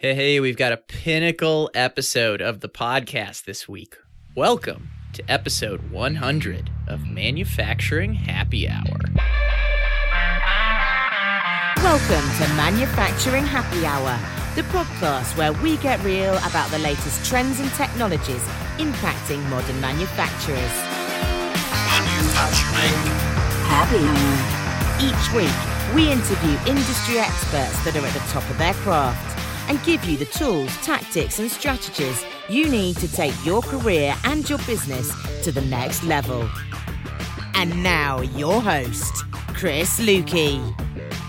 Hey, hey, we've got a pinnacle episode of the podcast this week. Welcome to episode 100 of Manufacturing Happy Hour. Welcome to Manufacturing Happy Hour, the podcast where we get real about the latest trends and technologies impacting modern manufacturers. Manufacturing Happy Hour. Each week, we interview industry experts that are at the top of their craft and give you the tools, tactics, and strategies you need to take your career and your business to the next level. And now, your host, Chris Luecke.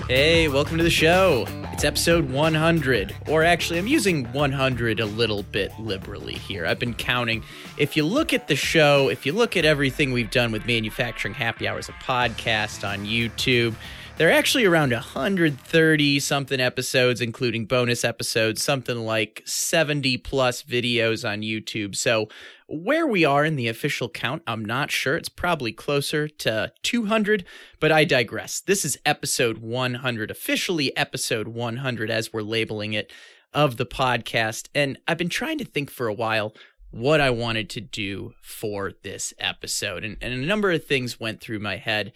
Hey, welcome to the show. It's episode 100, or actually, I'm using 100 a little bit liberally here. I've been counting. If you look at the show, if you look at everything we've done with Manufacturing Happy Hours, a podcast on YouTube, there are actually around 130 something episodes, including bonus episodes, something like 70 plus videos on YouTube. So, where we are in the official count, I'm not sure. It's probably closer to 200, but I digress. This is episode 100, officially episode 100 as we're labeling it of the podcast. And I've been trying to think for a while what I wanted to do for this episode. And, and a number of things went through my head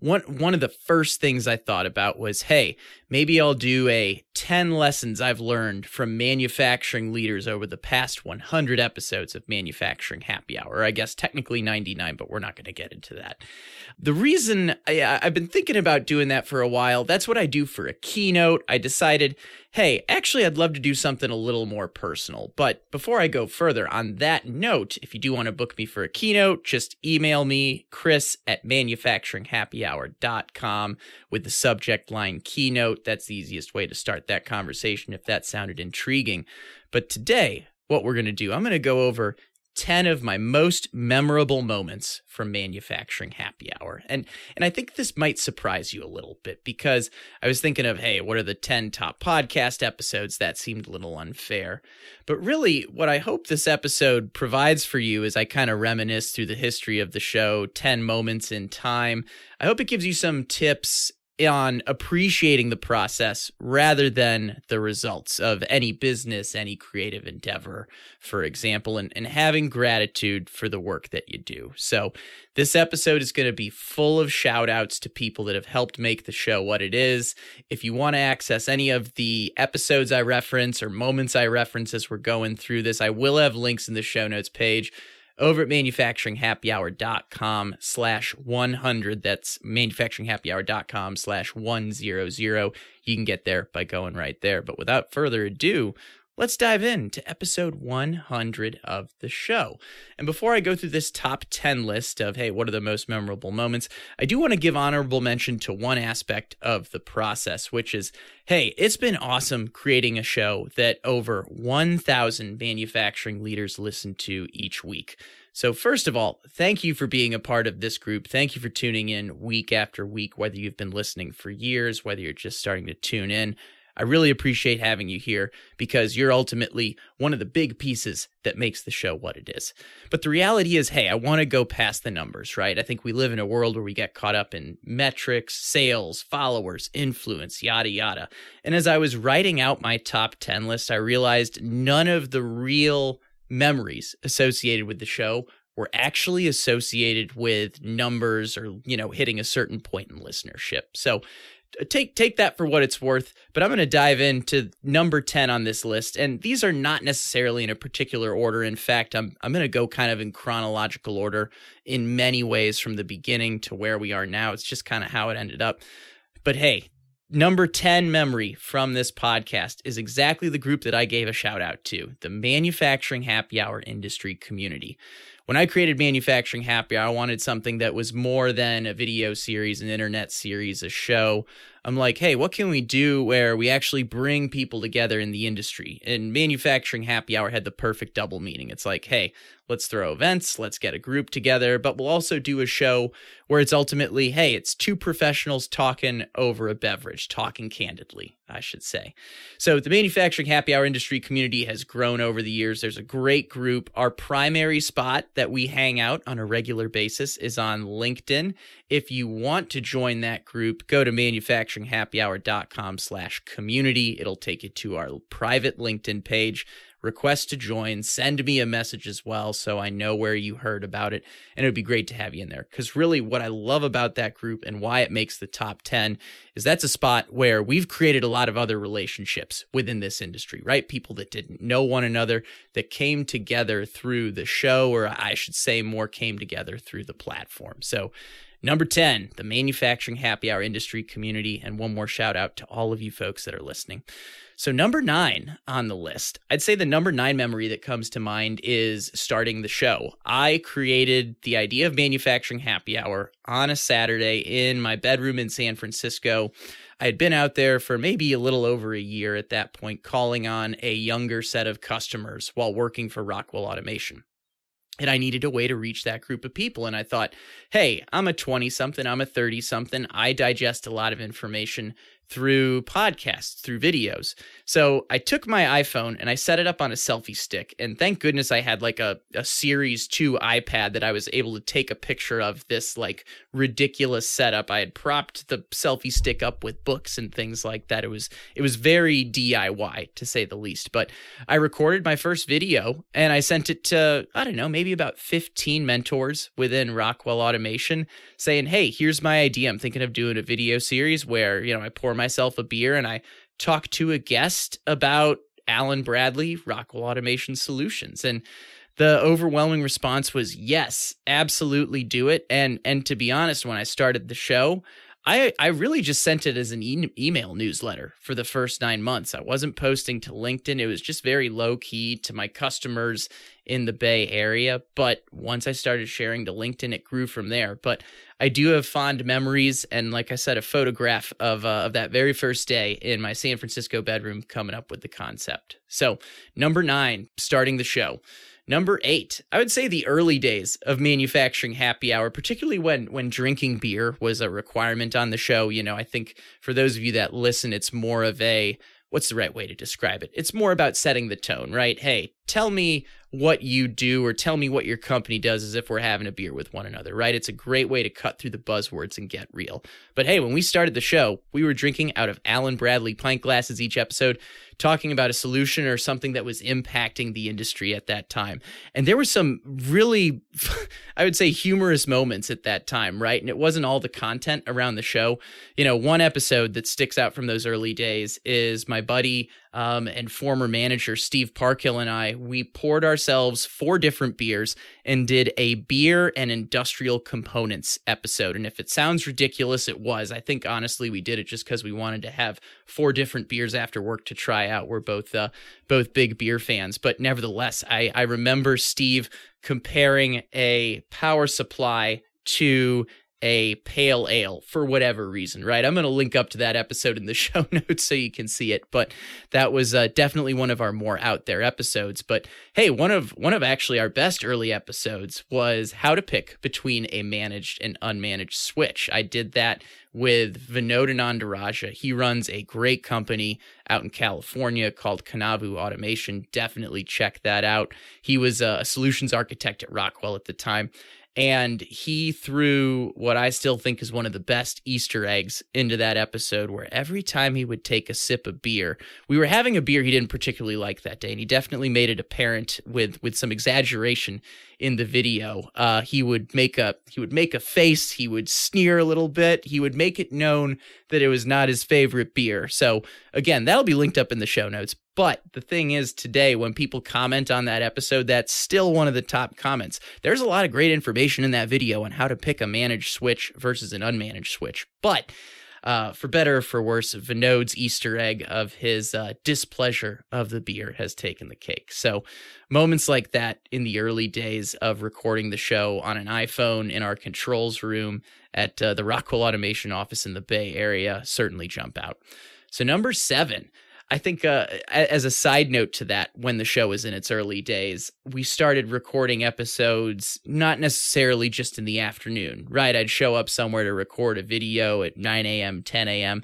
one one of the first things I thought about was, hey, maybe I'll do a 10 lessons I've learned from manufacturing leaders over the past 100 episodes of Manufacturing Happy Hour. I guess technically 99, but we're not going to get into that. The reason I, I've been thinking about doing that for a while, that's what I do for a keynote. I decided, hey, actually, I'd love to do something a little more personal. But before I go further, on that note, if you do want to book me for a keynote, just email me, chris at manufacturinghappyhour.com with the subject line keynote. That's the easiest way to start that conversation if that sounded intriguing. But today, what we're going to do, I'm going to go over 10 of my most memorable moments from manufacturing happy hour. And and I think this might surprise you a little bit because I was thinking of, hey, what are the 10 top podcast episodes? That seemed a little unfair. But really what I hope this episode provides for you is I kind of reminisce through the history of the show, 10 moments in time. I hope it gives you some tips on appreciating the process rather than the results of any business, any creative endeavor, for example, and, and having gratitude for the work that you do. So, this episode is going to be full of shout outs to people that have helped make the show what it is. If you want to access any of the episodes I reference or moments I reference as we're going through this, I will have links in the show notes page over at manufacturinghappyhour.com slash 100. That's manufacturinghappyhour.com slash 100. You can get there by going right there. But without further ado, let's dive into episode 100 of the show. And before I go through this top 10 list of, hey, what are the most memorable moments, I do want to give honorable mention to one aspect of the process, which is, hey, it's been awesome creating a show that over 1,000 manufacturing leaders listen to each week. So, first of all, thank you for being a part of this group. Thank you for tuning in week after week, whether you've been listening for years, whether you're just starting to tune in. I really appreciate having you here because you're ultimately one of the big pieces that makes the show what it is. But the reality is, hey, I want to go past the numbers, right? I think we live in a world where we get caught up in metrics, sales, followers, influence, yada, yada. And as I was writing out my top 10 list, I realized none of the real memories associated with the show were actually associated with numbers or you know hitting a certain point in listenership so take take that for what it's worth but i'm going to dive into number 10 on this list and these are not necessarily in a particular order. In fact i'm i'm going to go kind of in chronological order in many ways from the beginning to where we are now. It's just kind of how it ended up. But hey Number 10 memory from this podcast is exactly the group that I gave a shout out to the manufacturing happy hour industry community. When I created Manufacturing Happy I wanted something that was more than a video series, an internet series, a show. I'm like, hey, what can we do where we actually bring people together in the industry? And Manufacturing Happy Hour had the perfect double meaning. It's like, hey, let's throw events, let's get a group together, but we'll also do a show where it's ultimately, hey, it's two professionals talking over a beverage, talking candidly, I should say. So the Manufacturing Happy Hour industry community has grown over the years. There's a great group. Our primary spot that we hang out on a regular basis is on LinkedIn. If you want to join that group, go to manufacturinghappyhour.com slash community. It'll take you to our private LinkedIn page request to join, send me a message as well so I know where you heard about it. And it would be great to have you in there. Because really, what I love about that group and why it makes the top 10 is that's a spot where we've created a lot of other relationships within this industry, right? People that didn't know one another that came together through the show, or I should say, more came together through the platform. So, Number 10, the manufacturing happy hour industry community. And one more shout out to all of you folks that are listening. So, number nine on the list, I'd say the number nine memory that comes to mind is starting the show. I created the idea of manufacturing happy hour on a Saturday in my bedroom in San Francisco. I had been out there for maybe a little over a year at that point, calling on a younger set of customers while working for Rockwell Automation and I needed a way to reach that group of people. And I thought, hey, I'm a 20 something, I'm a 30 something. I digest a lot of information through podcasts, through videos. So I took my iPhone and I set it up on a selfie stick. And thank goodness I had like a, a Series 2 iPad that I was able to take a picture of this like ridiculous setup. I had propped the selfie stick up with books and things like that. It was it was very DIY to say the least. But I recorded my first video and I sent it to, I don't know, maybe about 15 mentors within Rockwell Automation saying, Hey, here's my idea. I'm thinking of doing a video series where, you know, I pour myself a beer and I talk to a guest about Allen-Bradley, Rockwell Automation Solutions. And the overwhelming response was yes, absolutely do it. And and to be honest, when I started the show, I, I really just sent it as an e- email newsletter for the first nine months. I wasn't posting to LinkedIn. It was just very low key to my customers in the Bay Area. But once I started sharing to LinkedIn, it grew from there. But I do have fond memories, and like I said, a photograph of uh, of that very first day in my San Francisco bedroom, coming up with the concept. So number nine, starting the show. Number eight, I would say the early days of manufacturing happy hour, particularly when when drinking beer was a requirement on the show. You know, I think for those of you that listen, it's more of a what's the right way to describe it? It's more about setting the tone, right? Hey, tell me what you do or tell me what your company does as if we're having a beer with one another, right? It's a great way to cut through the buzzwords and get real. But hey, when we started the show, we were drinking out of Allen-Bradley pint glasses each episode, talking about a solution or something that was impacting the industry at that time. And there were some really, I would say, humorous moments at that time, right? And it wasn't all the content around the show. You know, one episode that sticks out from those early days is my buddy um, and former manager Steve Parkhill and I, we poured ourselves four different beers and did a beer and industrial components episode. And if it sounds ridiculous, it was. I think honestly we did it just because we wanted to have four different beers after work to try out. We're both uh, both big beer fans, but nevertheless, I I remember Steve comparing a power supply to a pale ale for whatever reason, right? I'm going to link up to that episode in the show notes so you can see it. But that was uh, definitely one of our more out there episodes. But hey, one of one of actually our best early episodes was how to pick between a managed and unmanaged switch. I did that with Vinod Anandaraja. He runs a great company out in California called Kanavu Automation. Definitely check that out. He was a solutions architect at Rockwell at the time and he threw what I still think is one of the best Easter eggs into that episode, where every time he would take a sip of beer, we were having a beer he didn't particularly like that day, and he definitely made it apparent with with some exaggeration in the video. Uh, he would make a he would make a face, he would sneer a little bit, he would make it known that it was not his favorite beer. So again, that'll be linked up in the show notes. But the thing is, today when people comment on that episode, that's still one of the top comments. There's a lot of great information in that video on how to pick a managed switch versus an unmanaged switch. But uh, for better or for worse, Vinod's Easter egg of his uh, displeasure of the beer has taken the cake. So, moments like that in the early days of recording the show on an iPhone in our controls room at uh, the Rockwell Automation office in the Bay Area certainly jump out. So, number seven, I think, uh, as a side note to that, when the show was in its early days, we started recording episodes not necessarily just in the afternoon, right? I'd show up somewhere to record a video at 9 a.m., 10 a.m.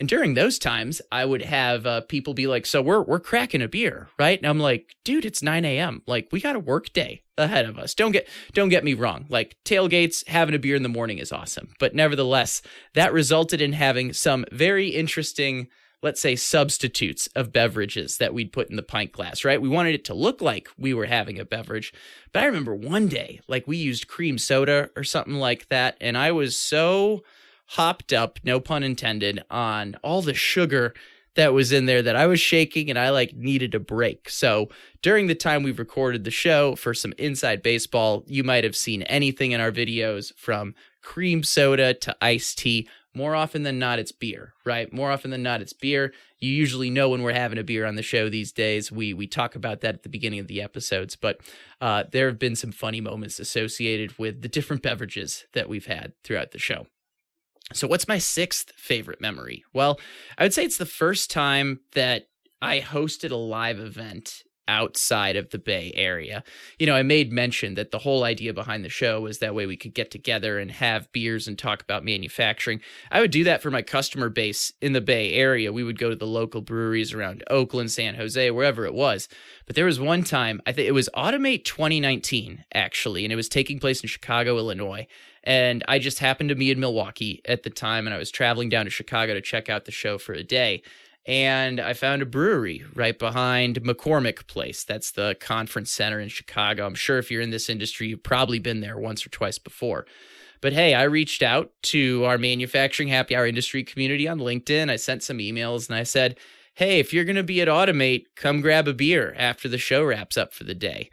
And during those times, I would have uh, people be like, "So we're we're cracking a beer, right?" And I'm like, "Dude, it's 9 a.m. Like we got a work day ahead of us. Don't get don't get me wrong. Like tailgates, having a beer in the morning is awesome, but nevertheless, that resulted in having some very interesting." Let's say substitutes of beverages that we'd put in the pint glass, right? We wanted it to look like we were having a beverage. But I remember one day, like we used cream soda or something like that, and I was so hopped up, no pun intended, on all the sugar that was in there that I was shaking and I like needed a break. So during the time we've recorded the show for some inside baseball, you might have seen anything in our videos from cream soda to iced tea more often than not it's beer right? More often than not it's beer. You usually know when we're having a beer on the show these days. We we talk about that at the beginning of the episodes but uh, there have been some funny moments associated with the different beverages that we've had throughout the show. So what's my sixth favorite memory? Well i would say it's the first time that i hosted a live event outside of the Bay Area. You know, I made mention that the whole idea behind the show was that way we could get together and have beers and talk about manufacturing. I would do that for my customer base in the Bay Area. We would go to the local breweries around Oakland, San Jose, wherever it was. But there was one time, I think it was Automate 2019, actually, and it was taking place in Chicago, Illinois. And I just happened to be in Milwaukee at the time, and I was traveling down to Chicago to check out the show for a day and I found a brewery right behind McCormick Place. That's the conference center in Chicago. I'm sure if you're in this industry, you've probably been there once or twice before. But hey, I reached out to our manufacturing happy hour industry community on LinkedIn. I sent some emails and I said, hey, if you're going to be at Automate, come grab a beer after the show wraps up for the day.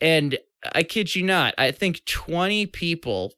And I kid you not, I think 20 people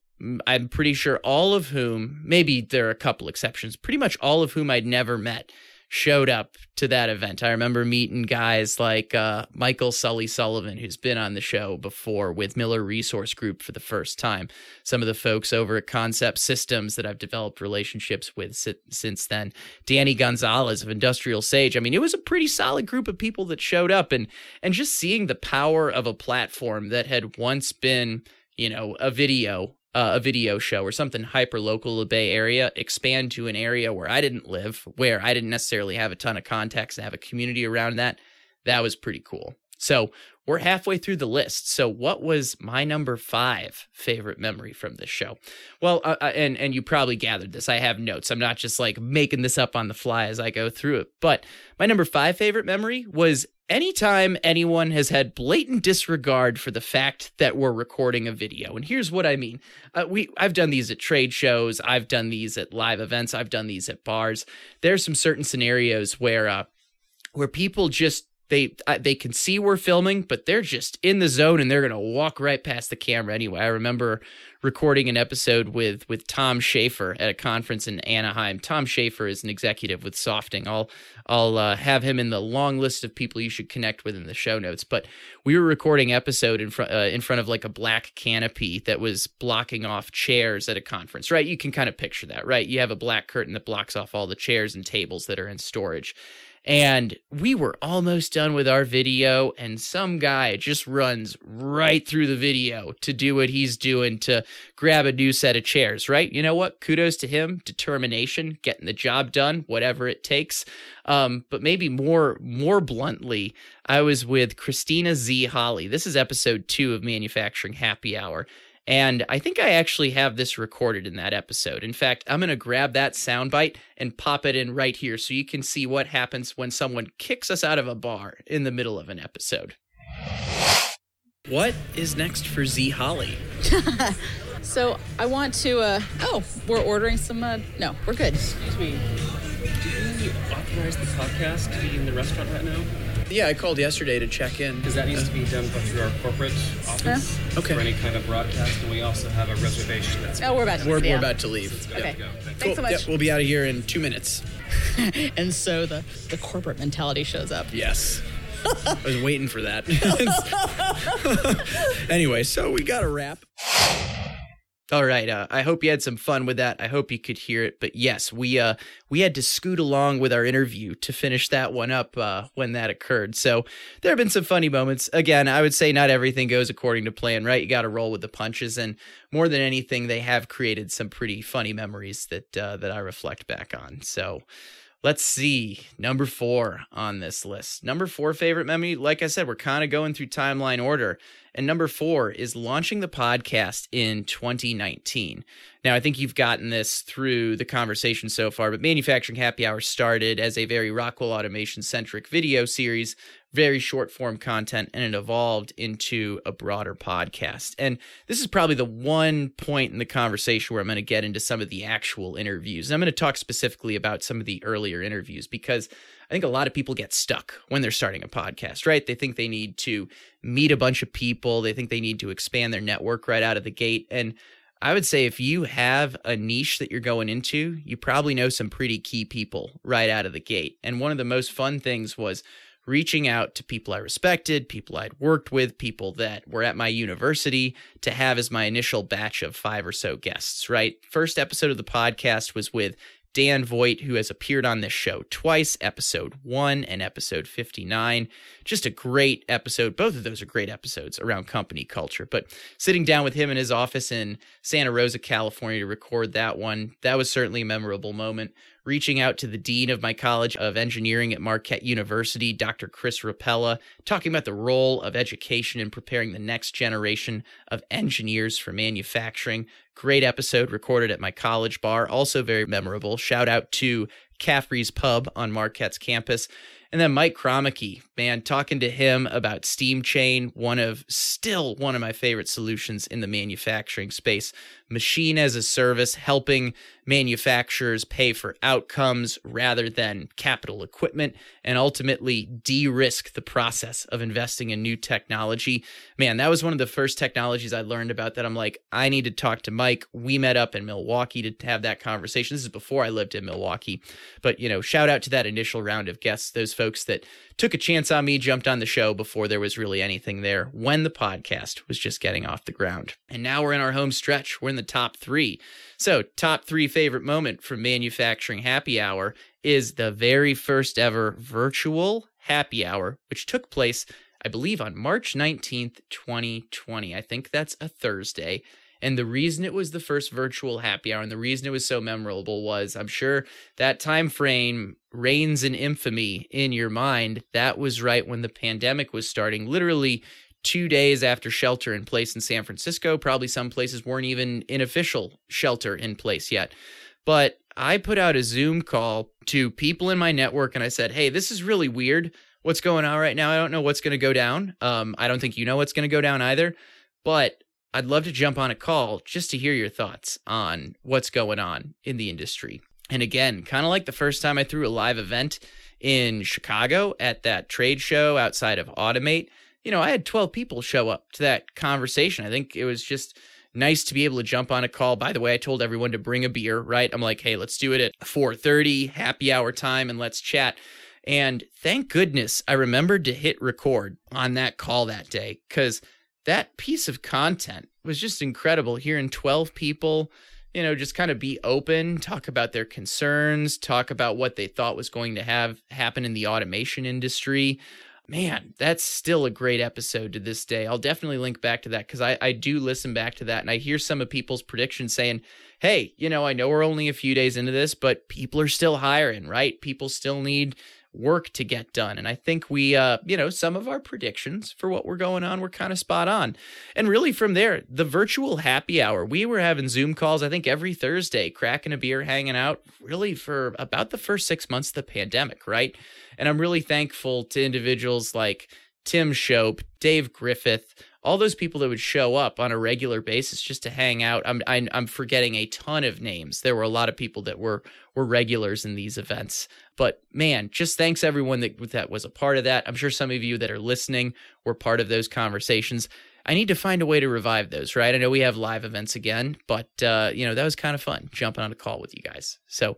I'm pretty sure all of whom, maybe there are a couple exceptions, pretty much all of whom I'd never met, showed up to that event. I remember meeting guys like uh, Michael Sully Sullivan, who's been on the show before with Miller Resource Group for the first time. Some of the folks over at Concept Systems that I've developed relationships with si- since then. Danny Gonzalez of Industrial Sage. I mean, it was a pretty solid group of people that showed up, and and just seeing the power of a platform that had once been, you know, a video uh, a video show or something hyper local to the Bay Area expand to an area where I didn't live, where I didn't necessarily have a ton of contacts and have a community around that. That was pretty cool. So we're halfway through the list. So what was my number five favorite memory from this show? Well, uh, uh and and you probably gathered this. I have notes. I'm not just like making this up on the fly as I go through it. But my number five favorite memory was anytime anyone has had blatant disregard for the fact that we're recording a video and here's what i mean. Uh, we i've done these at trade shows i've done these at live events i've done these at bars. There's some certain scenarios where uh where people just they they can see we're filming, but they're just in the zone and they're gonna walk right past the camera anyway. I remember recording an episode with with Tom Schaefer at a conference in Anaheim. Tom Schaefer is an executive with Softing. I'll I'll uh, have him in the long list of people you should connect with in the show notes. But we were recording episode in front uh, in front of like a black canopy that was blocking off chairs at a conference. Right, you can kind of picture that, right? You have a black curtain that blocks off all the chairs and tables that are in storage and we were almost done with our video, and some guy just runs right through the video to do what he's doing to grab a new set of chairs, right? You know what? Kudos to him. Determination, getting the job done, whatever it takes. Um, but maybe more more bluntly, I was with Christina Z. Holly. This is episode two of Manufacturing Happy Hour. And I think I actually have this recorded in that episode. In fact, I'm going to grab that soundbite and pop it in right here so you can see what happens when someone kicks us out of a bar in the middle of an episode. What is next for Z Holly? so I want to. Uh, oh, we're ordering some. Uh, no, we're good. Excuse me. Do you authorize the podcast to be in the restaurant right now? Yeah, I called yesterday to check in. Because that needs to be done through our corporate office Okay. for any kind of broadcast, and we also have a reservation that's. Oh, we're about to. We're, yeah. we're about to leave. Good Okay. to go. Thank Thanks so much. Yep, we'll be out of here in two minutes. and so the the corporate mentality shows up. Yes. I was waiting for that. anyway, so we got a wrap. All right. Uh, I hope you had some fun with that. I hope you could hear it. But yes, we uh we had to scoot along with our interview to finish that one up uh, when that occurred. So there have been some funny moments. Again, I would say not everything goes according to plan, right? You got to roll with the punches, and more than anything, they have created some pretty funny memories that uh, that I reflect back on. So. Let's see. Number four on this list. Number four favorite memory. Like I said, we're kind of going through timeline order. And number four is launching the podcast in 2019. Now, I think you've gotten this through the conversation so far, but Manufacturing Happy Hour started as a very Rockwell Automation centric video series, very short form content, and it evolved into a broader podcast. And this is probably the one point in the conversation where I'm going to get into some of the actual interviews. And I'm going to talk specifically about some of the earlier interviews because I think a lot of people get stuck when they're starting a podcast, right? They think they need to meet a bunch of people, they think they need to expand their network right out of the gate. And I would say if you have a niche that you're going into, you probably know some pretty key people right out of the gate. And one of the most fun things was reaching out to people I respected, people I'd worked with, people that were at my university to have as my initial batch of five or so guests, right? First episode of the podcast was with Dan Voigt, who has appeared on this show twice, episode one and episode 59. Just a great episode. Both of those are great episodes around company culture. But sitting down with him in his office in Santa Rosa, California to record that one, that was certainly a memorable moment reaching out to the dean of my College of Engineering at Marquette University, Dr. Kris Ropella, talking about the role of education in preparing the next generation of engineers for manufacturing. Great episode recorded at my college bar, also very memorable. Shout out to Caffrey's Pub on Marquette's campus. And then Mike Kromicki, man, talking to him about Steam Chain, one of still one of my favorite solutions in the manufacturing space. Machine as a service, helping manufacturers pay for outcomes rather than capital equipment and ultimately de risk the process of investing in new technology. Man, that was one of the first technologies I learned about that I'm like, I need to talk to Mike. We met up in Milwaukee to have that conversation. This is before I lived in Milwaukee. But, you know, shout out to that initial round of guests, those folks that took a chance on me, jumped on the show before there was really anything there when the podcast was just getting off the ground. And now we're in our home stretch. We're in the top three. So, top three favorite moment from Manufacturing Happy Hour is the very first ever virtual happy hour, which took place, I believe, on March 19th, 2020. I think that's a Thursday. And the reason it was the first virtual happy hour and the reason it was so memorable was I'm sure that time frame reigns in infamy in your mind. That was right when the pandemic was starting, literally two days after shelter in place in San Francisco. Probably some places weren't even in official shelter in place yet. But I put out a Zoom call to people in my network and I said, hey, this is really weird. What's going on right now? I don't know what's going to go down. Um, I don't think you know what's going to go down either. But I'd love to jump on a call just to hear your thoughts on what's going on in the industry. And again, kind of like the first time I threw a live event in Chicago at that trade show outside of Automate, you know, I had 12 people show up to that conversation. I think it was just nice to be able to jump on a call. By the way, I told everyone to bring a beer, right? I'm like, "Hey, let's do it at 4:30 happy hour time and let's chat." And thank goodness I remembered to hit record on that call that day cuz that piece of content was just incredible hearing 12 people you know just kind of be open talk about their concerns talk about what they thought was going to have happen in the automation industry man, that's still a great episode to this day. I'll definitely link back to that because I, I do listen back to that and I hear some of people's predictions saying, hey, you know, I know we're only a few days into this, but people are still hiring, right? People still need work to get done. And I think we, uh, you know, some of our predictions for what we're going on were kind of spot on. And really from there, the virtual happy hour, we were having Zoom calls, I think every Thursday, cracking a beer, hanging out, really for about the first six months of the pandemic, right? And I'm really thankful to individuals like Tim Shope, Dave Griffith, all those people that would show up on a regular basis just to hang out. I'm I, I'm forgetting a ton of names. There were a lot of people that were were regulars in these events. But man, just thanks everyone that that was a part of that. I'm sure some of you that are listening were part of those conversations. I need to find a way to revive those, right? I know we have live events again, but uh, you know that was kind of fun jumping on a call with you guys. So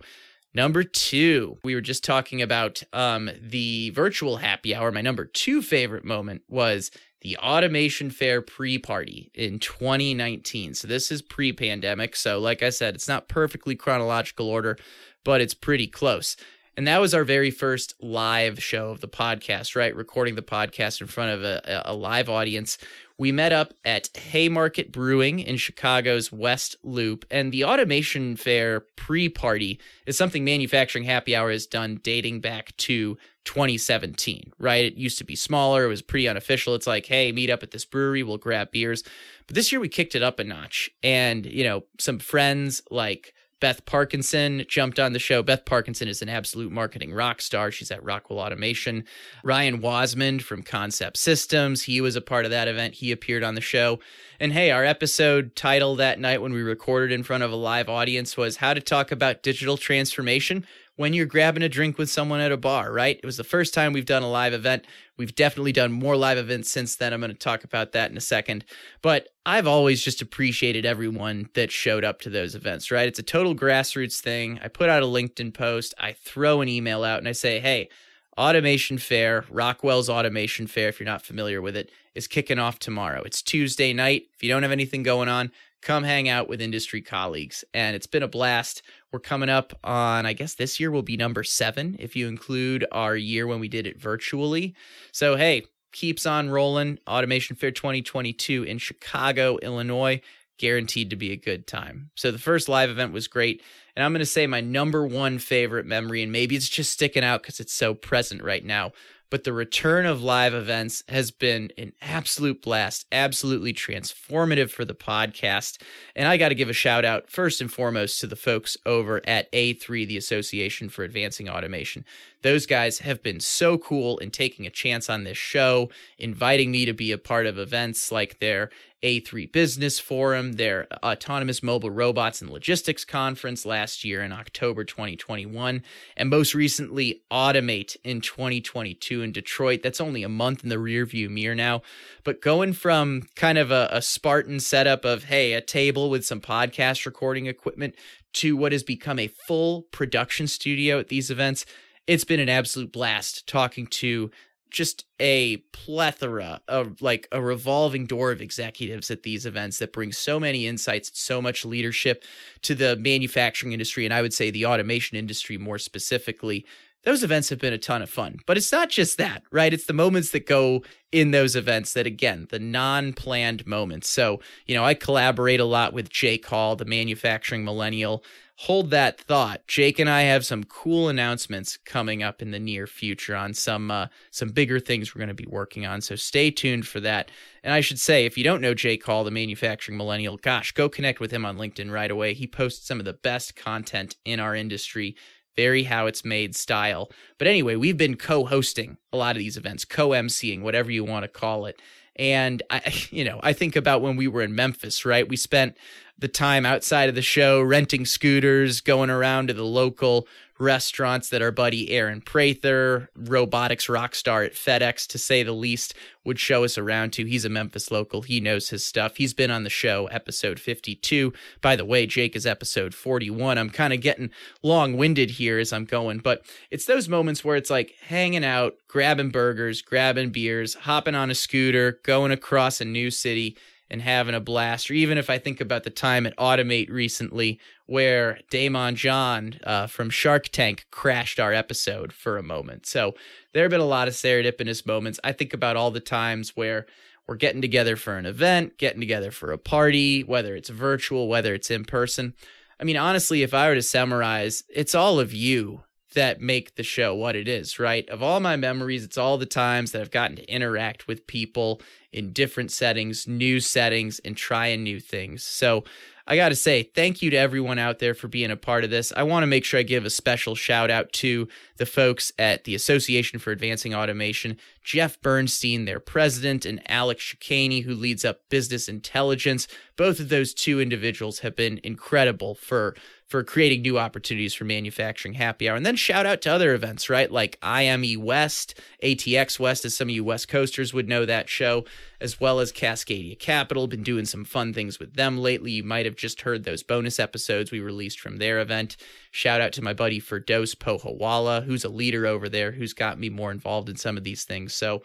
Number two, we were just talking about um, the virtual happy hour. My number two favorite moment was the Automation Fair pre party in 2019. So this is pre pandemic. So, like I said, it's not perfectly chronological order, but it's pretty close. And that was our very first live show of the podcast, right? Recording the podcast in front of a, a live audience. We met up at Haymarket Brewing in Chicago's West Loop, and the Automation Fair pre party is something Manufacturing Happy Hour has done dating back to 2017, right? It used to be smaller, it was pretty unofficial. It's like, hey, meet up at this brewery, we'll grab beers. But this year we kicked it up a notch, and, you know, some friends like Beth Parkinson jumped on the show. Beth Parkinson is an absolute marketing rock star. She's at Rockwell Automation. Ryan Wasmond from Concept Systems, he was a part of that event. He appeared on the show. And hey, our episode title that night when we recorded in front of a live audience was How to Talk About Digital Transformation when you're grabbing a drink with someone at a bar, right? It was the first time we've done a live event. We've definitely done more live events since then. I'm going to talk about that in a second. But I've always just appreciated everyone that showed up to those events, right? It's a total grassroots thing. I put out a LinkedIn post, I throw an email out, and I say, hey, Automation Fair, Rockwell's Automation Fair, if you're not familiar with it, is kicking off tomorrow. It's Tuesday night. If you don't have anything going on, come hang out with industry colleagues. And it's been a blast. We're coming up on, I guess this year will be number seven if you include our year when we did it virtually. So, hey, keeps on rolling. Automation Fair 2022 in Chicago, Illinois. Guaranteed to be a good time. So, the first live event was great. And I'm going to say my number one favorite memory, and maybe it's just sticking out because it's so present right now, but the return of live events has been an absolute blast, absolutely transformative for the podcast. And I got to give a shout out first and foremost to the folks over at A3, the Association for Advancing Automation. Those guys have been so cool in taking a chance on this show, inviting me to be a part of events like their A3 Business Forum, their Autonomous Mobile Robots and Logistics Conference last year in October 2021, and most recently Automate in 2022 in Detroit. That's only a month in the rearview mirror now. But going from kind of a, a Spartan setup of, hey, a table with some podcast recording equipment to what has become a full production studio at these events it's been an absolute blast talking to just a plethora of like a revolving door of executives at these events that bring so many insights, so much leadership to the manufacturing industry, and I would say the automation industry more specifically. Those events have been a ton of fun, but it's not just that, right? It's the moments that go in those events that, again, the non planned moments. So, you know, I collaborate a lot with Jake Hall, the manufacturing millennial hold that thought. Jake and I have some cool announcements coming up in the near future on some uh, some bigger things we're going to be working on. So stay tuned for that. And I should say, if you don't know Jake Hall, the manufacturing millennial, gosh, go connect with him on LinkedIn right away. He posts some of the best content in our industry. Very how it's made style. But anyway, we've been co hosting a lot of these events, co emceeing, whatever you want to call it. And I, you know, I think about when we were in Memphis, right? We spent the time outside of the show, renting scooters, going around to the local restaurants that our buddy Aaron Prather, robotics rock star at FedEx, to say the least, would show us around to. He's a Memphis local. He knows his stuff. He's been on the show, episode 52. By the way, Jake is episode 41. I'm kind of getting long winded here as I'm going, but it's those moments where it's like hanging out, grabbing burgers, grabbing beers, hopping on a scooter, going across a new city and having a blast. Or even if I think about the time at Automate recently, where Daymond John uh, from Shark Tank crashed our episode for a moment. So there have been a lot of serendipitous moments. I think about all the times where we're getting together for an event, getting together for a party, whether it's virtual, whether it's in person. I mean, honestly, if I were to summarize, it's all of you that make the show what it is, right? Of all my memories, it's all the times that I've gotten to interact with people in different settings, new settings, and trying new things. So I got to say, thank you to everyone out there for being a part of this. I want to make sure I give a special shout out to the folks at the Association for Advancing Automation, Jeff Bernstein, their president, and Alex Shikany, who leads up business intelligence. Both of those two individuals have been incredible for for creating new opportunities for manufacturing happy hour. And then shout out to other events, right? Like IME West, ATX West, as some of you West Coasters would know that show, as well as Cascadia Capital. Been doing some fun things with them lately. You might have just heard those bonus episodes we released from their event. Shout out to my buddy Firdos Pohawala, who's a leader over there, who's got me more involved in some of these things. So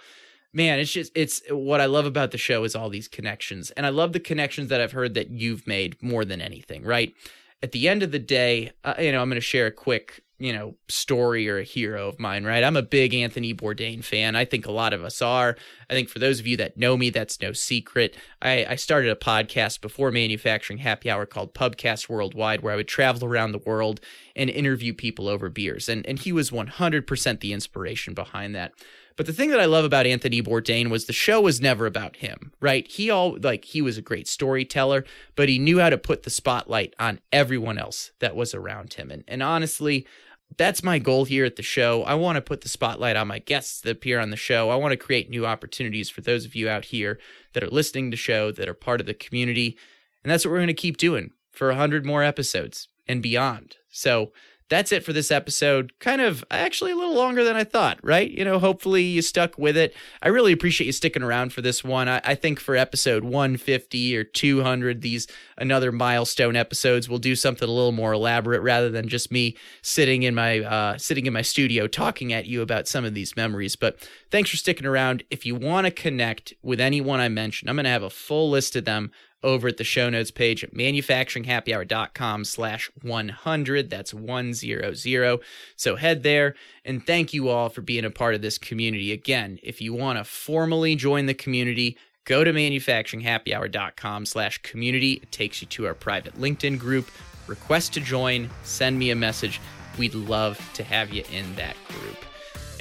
man, it's just it's what I love about the show is all these connections. And I love the connections that I've heard that you've made more than anything, right? At the end of the day, uh, you know, I'm going to share a quick, you know, story or a hero of mine, right? I'm a big Anthony Bourdain fan. I think a lot of us are. I think for those of you that know me, that's no secret. I, I started a podcast before Manufacturing Happy Hour called Pubcast Worldwide, where I would travel around the world and interview people over beers. And, and he was 100% the inspiration behind that. But the thing that I love about Anthony Bourdain was the show was never about him, right? He all like he was a great storyteller, but he knew how to put the spotlight on everyone else that was around him. And and honestly, that's my goal here at the show. I want to put the spotlight on my guests that appear on the show. I want to create new opportunities for those of you out here that are listening to the show, that are part of the community. And that's what we're going to keep doing for 100 more episodes and beyond. So, that's it for this episode. Kind of actually a little longer than I thought, right? You know, hopefully you stuck with it. I really appreciate you sticking around for this one. I, I think for episode 150 or 200, these another milestone episodes, we'll do something a little more elaborate rather than just me sitting in my uh, sitting in my studio talking at you about some of these memories. But thanks for sticking around. If you want to connect with anyone I mentioned, I'm going to have a full list of them over at the show notes page at manufacturinghappyhour.com slash 100. That's 100. So head there and thank you all for being a part of this community. Again, if you want to formally join the community, go to manufacturinghappyhour.com slash community. It takes you to our private LinkedIn group. Request to join, send me a message. We'd love to have you in that group.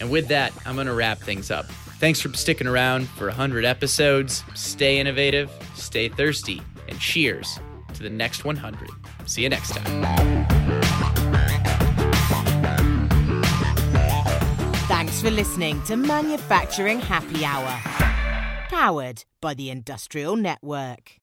And with that, I'm going to wrap things up. Thanks for sticking around for 100 episodes. Stay innovative, stay thirsty, and cheers to the next 100. See you next time. Thanks for listening to Manufacturing Happy Hour, powered by the Industrial Network.